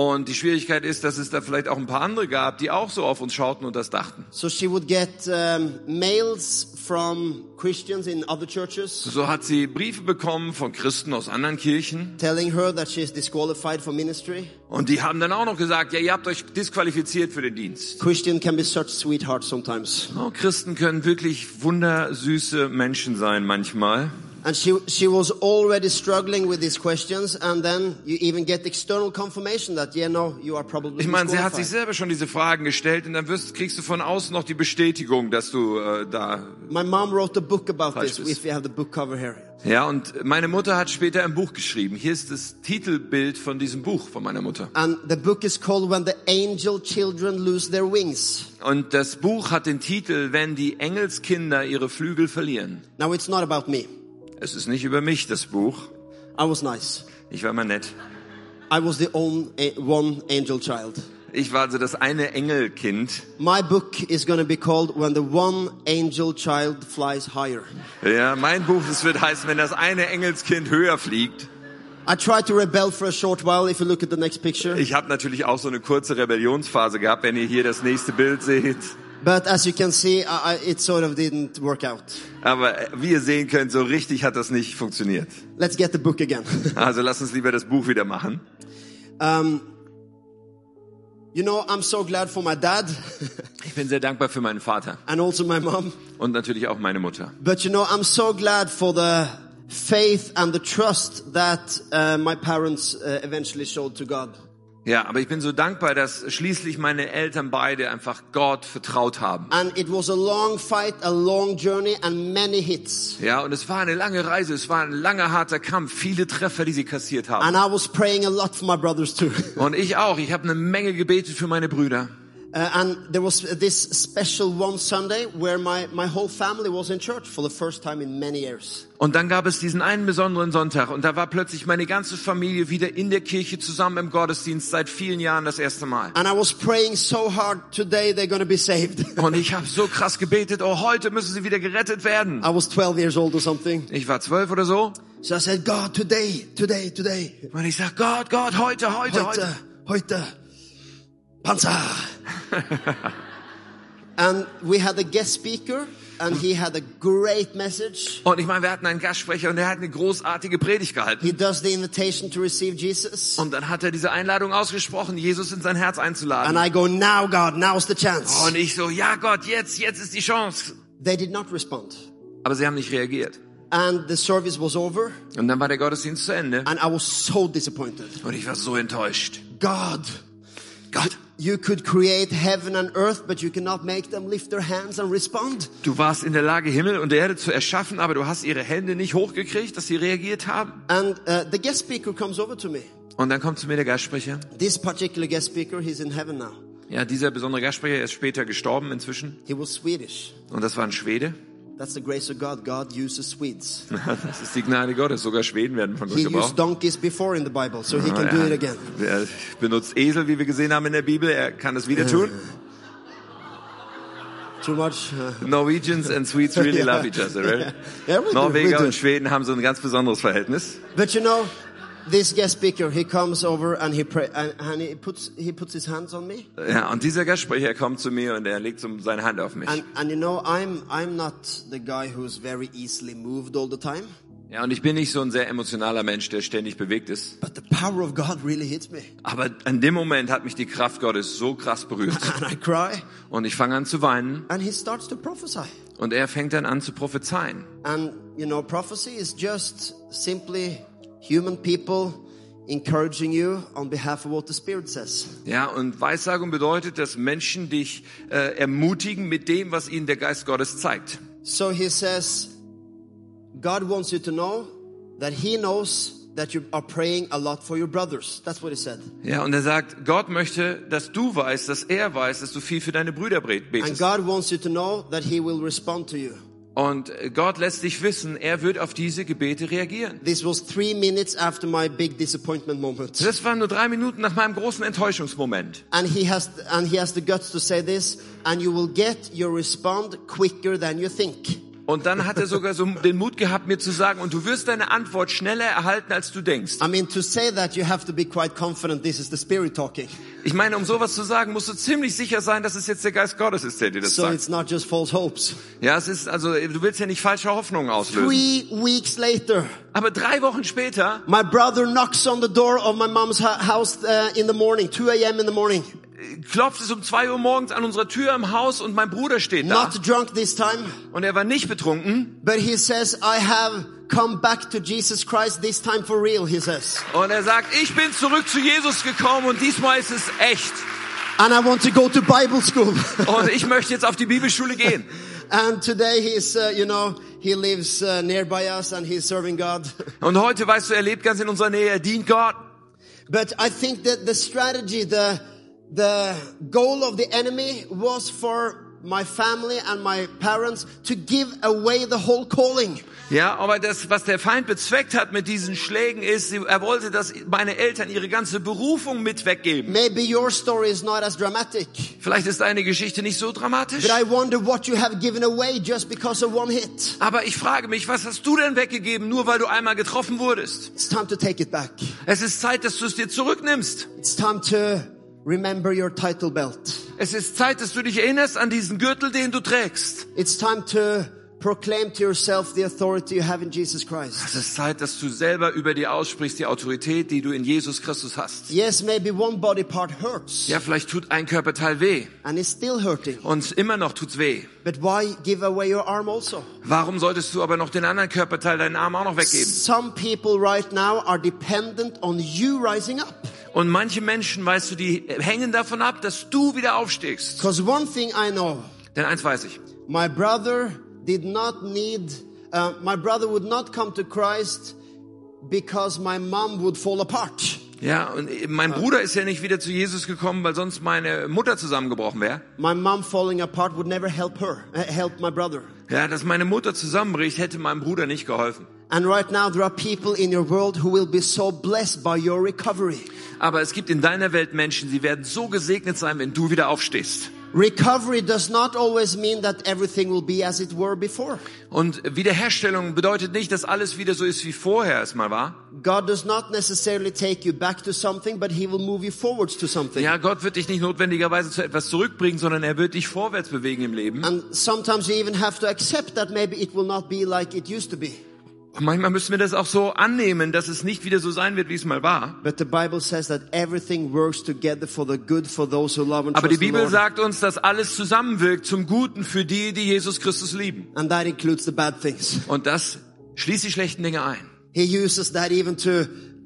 Und die Schwierigkeit ist, dass es da vielleicht auch ein paar andere gab, die auch so auf uns schauten und das dachten. So she would get um, mails from Christians in other churches So hat sie Briefe bekommen von Christen aus anderen Kirchen. telling her that she is disqualified for ministry. Und die haben dann auch noch gesagt, ja, ihr habt euch disqualifiziert für den Dienst. Christian can be such sweethearts sometimes. Oh, Christen können wirklich wundersüße Menschen sein manchmal. And she, she was already struggling with these questions, and then you even get external confirmation that, yeah, no, you are probably Ich meine, sie hat sich selber schon diese Fragen gestellt und dann wirst, kriegst du von außen noch die Bestätigung, dass du äh, da. My mom wrote a book about this, ist. if you have the book cover here. Ja, und meine Mutter hat später ein Buch geschrieben. Hier ist das Titelbild von diesem Buch von meiner Mutter. And the book is called When the Angel Children Lose Their Wings. Und das Buch hat den Titel, wenn die Engelskinder ihre Flügel verlieren. Now, it's not about me. Es ist nicht über mich, das Buch. I was nice. Ich war mal nett. I was the own, a- one angel child. Ich war also das eine Engelkind. My book is going to be called When the One Angel Child Flies Higher. Ja, mein Buch, es wird heißen, wenn das eine Engelskind höher fliegt. I tried to rebel for a short while if you look at the next picture. Ich habe natürlich auch so eine kurze Rebellionsphase gehabt, wenn ihr hier das nächste Bild seht. But as you can see, I, it sort of didn't work out. Aber wie ihr sehen könnt, so richtig hat das nicht funktioniert. Let's get the book again. Also lasst uns lieber das Buch wieder machen. um, you know, I'm so glad for my dad Ich bin sehr dankbar für meinen Vater and also my mom. und natürlich auch meine Mutter. But you know, I'm so glad for the faith and the trust that uh, my parents uh, eventually showed to God. Ja, aber ich bin so dankbar, dass schließlich meine Eltern beide einfach Gott vertraut haben. And it was a long fight, a long journey, and many hits. Ja, und es war eine lange Reise, es war ein langer, harter Kampf, viele Treffer, die sie kassiert haben. And I was praying a lot for my brothers too. Und ich auch, ich habe eine Menge gebetet für meine Brüder. Uh, and there was this special one Sunday where my, my whole family was in church for the first time in many years. Und dann gab es diesen einen besonderen Sonntag und da war plötzlich meine ganze Familie wieder in der Kirche zusammen im Gottesdienst seit vielen Jahren das erste Mal. And I was praying so hard, today they're going to be saved. Und ich habe so krass gebetet, oh, heute müssen sie wieder gerettet werden. I was 12 years old or something. Ich war zwölf oder so. So I said, God, today, today, today. Und ich sag, Gott, Gott, heute, heute, heute. Heute, heute. Panzer. and we had a guest speaker and he had a great message. Und ich meine, wir hatten einen Gastsprecher und der hat eine großartige Predigt gehalten. He does the invitation to receive Jesus. Und dann hat er diese Einladung ausgesprochen, Jesus in sein Herz And einzuladen. I go, now God, now's the chance. Und ich so, ja Gott, jetzt, jetzt ist die Chance. They did not respond. Aber sie haben nicht reagiert. And the service was over Und dann war der Gottesdienst zu Ende. and I was so disappointed. Und ich war so enttäuscht. God, you could create heaven and earth, but you cannot make them lift their hands and respond. du warst in der Lage, Himmel und Erde zu erschaffen, aber du hast ihre Hände nicht hochgekriegt, dass sie reagiert haben. And uh, the guest speaker comes over to me. Und dann kommt zu mir der Gastsprecher. This particular guest speaker, he's in heaven now. Ja, dieser besondere Gastsprecher er ist später gestorben inzwischen. He was Swedish. Und das war ein Schwede. That's the grace of God. God uses Swedes. Das ist die Gnade Gottes. Sogar Schweden werden von Gott He used gebraucht. donkeys before in the Bible, so he can do it again. Er benutzt Esel, wie wir gesehen haben in der Bibel. Er kann es wieder tun. Too much? Uh, Norwegians and Swedes really love each other, right? Yeah, we Norweger do. und Schweden haben so ein ganz besonderes Verhältnis. but you know, this guest speaker, he comes over and he pray, and, he puts he puts his hands on me. Ja, und dieser Gastsprecher kommt zu mir und er legt so seine Hand auf mich. And and you know, I'm I'm not the guy who's very easily moved all the time, Ja, und ich bin nicht so ein sehr emotionaler Mensch, der ständig bewegt ist. but the power of God really hits me, Aber an dem Moment hat mich die Kraft Gottes so krass berührt. and I cry. Und ich fange an zu weinen And he starts to prophesy. und er fängt dann an zu prophezeien. And you know, prophecy is just simply human people encouraging you on behalf of what the Spirit says. Ja, und Weissagung bedeutet, dass Menschen dich äh, ermutigen mit dem, was ihnen der Geist Gottes zeigt. So he says, God wants you to know that He knows that you are praying a lot for your brothers. That's what he said. Ja, und er sagt, Gott möchte, dass du weißt, dass er weiß, dass du viel für deine Brüder bet- And betest. God wants you to know that He will respond to you. Und Gott lässt dich wissen, er wird auf diese Gebete reagieren. This was three minutes after my big disappointment moment. Das waren nur drei Minuten nach meinem großen Enttäuschungsmoment. And he has, and he has the guts to say this, and you will get your response quicker than you think. Und dann hat er sogar so den Mut gehabt, mir zu sagen, und du wirst deine Antwort schneller erhalten, als du denkst. I mean, to say that, you have to be quite confident this is the Spirit talking. Ich meine, um sowas zu sagen, musst du ziemlich sicher sein, dass es jetzt der Geist Gottes ist, der dir das So sagt. it's not just false hopes. Ja, es ist, also, du willst ja nicht falsche Hoffnungen auslösen. Three weeks later, Aber drei Wochen später my brother knocks on the door of my mom's house uh, in the morning, 2 a.m. in the morning. Klopft es um zwei Uhr morgens an unserer Tür im Haus und mein Bruder steht da. Not drunk this time, Und er war nicht betrunken. but he says, I have come back to Jesus Christ this time for real, he says. Und er sagt, ich bin zurück zu Jesus gekommen und diesmal ist es echt. And I want to go to Bible school. Und ich möchte jetzt auf die Bibelschule gehen. and today he's, uh, you know, he lives uh, nearby us and he's serving God. Und heute, weißt du, er lebt ganz in unserer Nähe, er dient Gott. but I think that the strategy, the, the goal of the enemy was for my family and my parents to give away the whole calling. Ja, aber das, was der Feind bezweckt hat mit diesen Schlägen ist, er wollte, dass meine Eltern ihre ganze Berufung mit weggeben. Maybe your story is not as dramatic, Vielleicht ist deine Geschichte nicht so dramatisch. but I wonder what you have given away just because of one hit. Aber ich frage mich, was hast du denn weggegeben, nur weil du einmal getroffen wurdest? It's time to take it back. Es ist Zeit, dass du es dir zurücknimmst. It's time to remember your title belt. Es ist Zeit, dass du dich erinnerst an diesen Gürtel, den du trägst. It's time to proclaim to yourself the authority you have in Jesus Christ. Es ist Zeit, dass du selber über dir aussprichst, die Autorität, die du in Jesus Christus hast. Yes, maybe one body part hurts Ja, vielleicht tut ein Körperteil weh. and it's still hurting, Und immer noch tut's weh. but why give away your arm also? Warum solltest du aber noch den anderen Körperteil, deinen Arm auch noch weggeben? Some people right now are dependent on you rising up. Und manche Menschen, weißt du, die hängen davon ab, dass du wieder aufstehst. Because one thing I know, Denn eins weiß ich. my brother did not need, uh, my brother would not come to Christ because my mom would fall apart. Ja, und mein Bruder ist ja nicht wieder zu Jesus gekommen, weil sonst meine Mutter zusammengebrochen wäre. My mom falling apart would never help her, uh, help my brother. Ja, dass meine Mutter zusammenbricht, hätte meinem Bruder nicht geholfen. And right now there are people in your world who will be so blessed by your recovery. Aber es gibt in deiner Welt Menschen, sie werden so gesegnet sein, wenn du wieder aufstehst. Recovery does not always mean that everything will be as it were before. Und Wiederherstellung bedeutet nicht, dass alles wieder so ist, wie vorher es mal war. God does not necessarily take you back to something, but He will move you forwards to something. Ja, Gott wird dich nicht notwendigerweise zu etwas zurückbringen, sondern er wird dich vorwärts bewegen im Leben. And sometimes you even have to accept that maybe it will not be like it used to be. Und manchmal müssen wir das auch so annehmen, dass es nicht wieder so sein wird, wie es mal war. Aber die Bibel sagt uns, dass alles zusammenwirkt zum Guten für die, die Jesus Christus lieben. And that includes the bad things. Und das schließt die schlechten Dinge ein.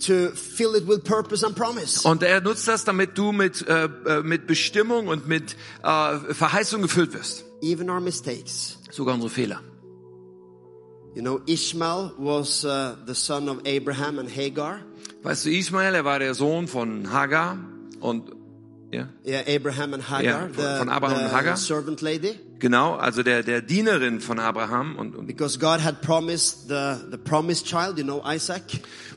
To fill it with purpose and promise. Und er nutzt das, damit du mit, äh, äh, mit Bestimmung und mit äh, Verheißung gefüllt wirst. Even our mistakes. Sogar unsere Fehler. You know, Ishmael was uh, the son of Abraham and Hagar. Weißt du, Ismael, er war der Sohn von Hagar und ja, Yeah, Abraham and Hagar, Yeah, von- the, von Abraham und the Hagar. servant lady. genau, also der der Dienerin von Abraham und und, Because God had promised the, the promised child, you know, Isaac.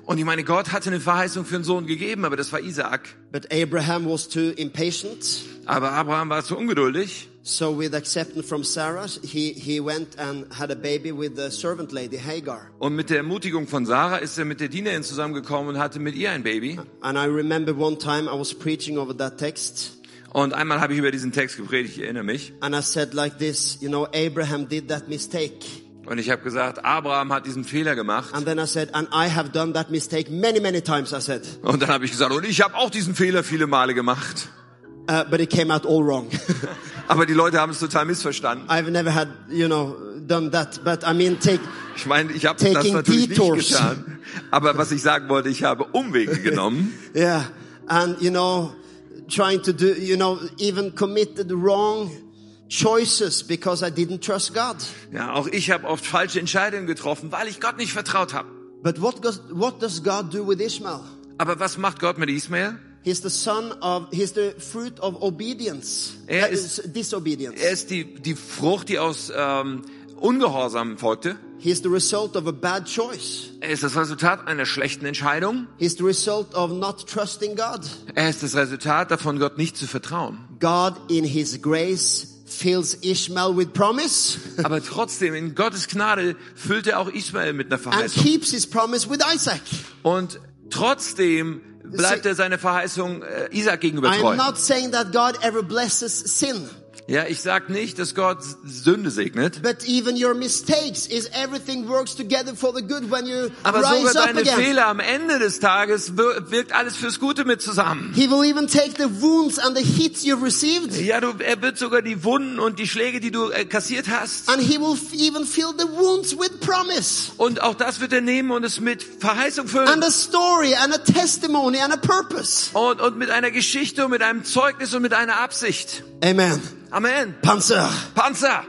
und ich meine, Gott hatte eine Verheißung für einen Sohn gegeben, aber das war Isaak. But Abraham was too impatient. Aber Abraham war zu ungeduldig So with acceptance from Sarah, he, he went and had a baby with the servant lady, Hagar. und mit der Ermutigung von Sarah ist er mit der Dienerin zusammengekommen und hatte mit ihr ein Baby. And I remember one time I was preaching over that text. Und einmal habe ich über diesen Text gepredigt, ich erinnere mich. And I said like this, you know, Abraham did that mistake. Und ich habe gesagt, Abraham hat diesen Fehler gemacht. And then I said, and I have done that mistake many, many times, I said. Und dann habe ich gesagt, und ich habe auch diesen Fehler viele Male gemacht. Uh, but it came out all wrong. Aber die Leute haben es total missverstanden. I've never had, you know, done that. But I mean, take, Ich meine, ich habe das natürlich detours. nicht getan. Aber was ich sagen wollte, ich habe Umwege genommen. yeah. And, you know, trying to do, you know, even committed wrong choices because I didn't trust God. Ja, auch ich habe oft falsche Entscheidungen getroffen, weil ich Gott nicht vertraut habe. But what what does God do with Ishmael? Aber was macht Gott mit Ismael? He's the son of, he's the fruit of obedience. Er ist- is disobedience. Er ist die, die Frucht, die aus ähm, Ungehorsam folgte. He's the result of a bad choice. Er ist das Resultat einer schlechten Entscheidung. He's the result of not trusting God. Er ist das Resultat davon, Gott nicht zu vertrauen. God in his grace fills Ishmael with promise Aber trotzdem, in Gottes Gnade füllt er auch Ismael mit einer and Verheißung. keeps his promise with Isaac. Und trotzdem bleibt er seiner Verheißung äh, Isaac gegenüber I'm treu. not saying that God ever blesses sin. Ja, ich sag nicht, dass Gott Sünde segnet, but even your mistakes is everything works together for the good when you aber sogar rise up deine. Fehler am Ende des Tages wir- wirkt alles fürs Gute mit zusammen. He will even take the wounds and the hits you've received Ja, du, er wird sogar die Wunden und die Schläge, die du äh, kassiert hast, and he will even fill the wounds with promise und auch das wird er nehmen und es mit Verheißung and füllen. a story and a testimony and a purpose. Und, und mit einer Geschichte und mit einem Zeugnis und mit einer Absicht. Amen. Amen. Panzer. Panzer.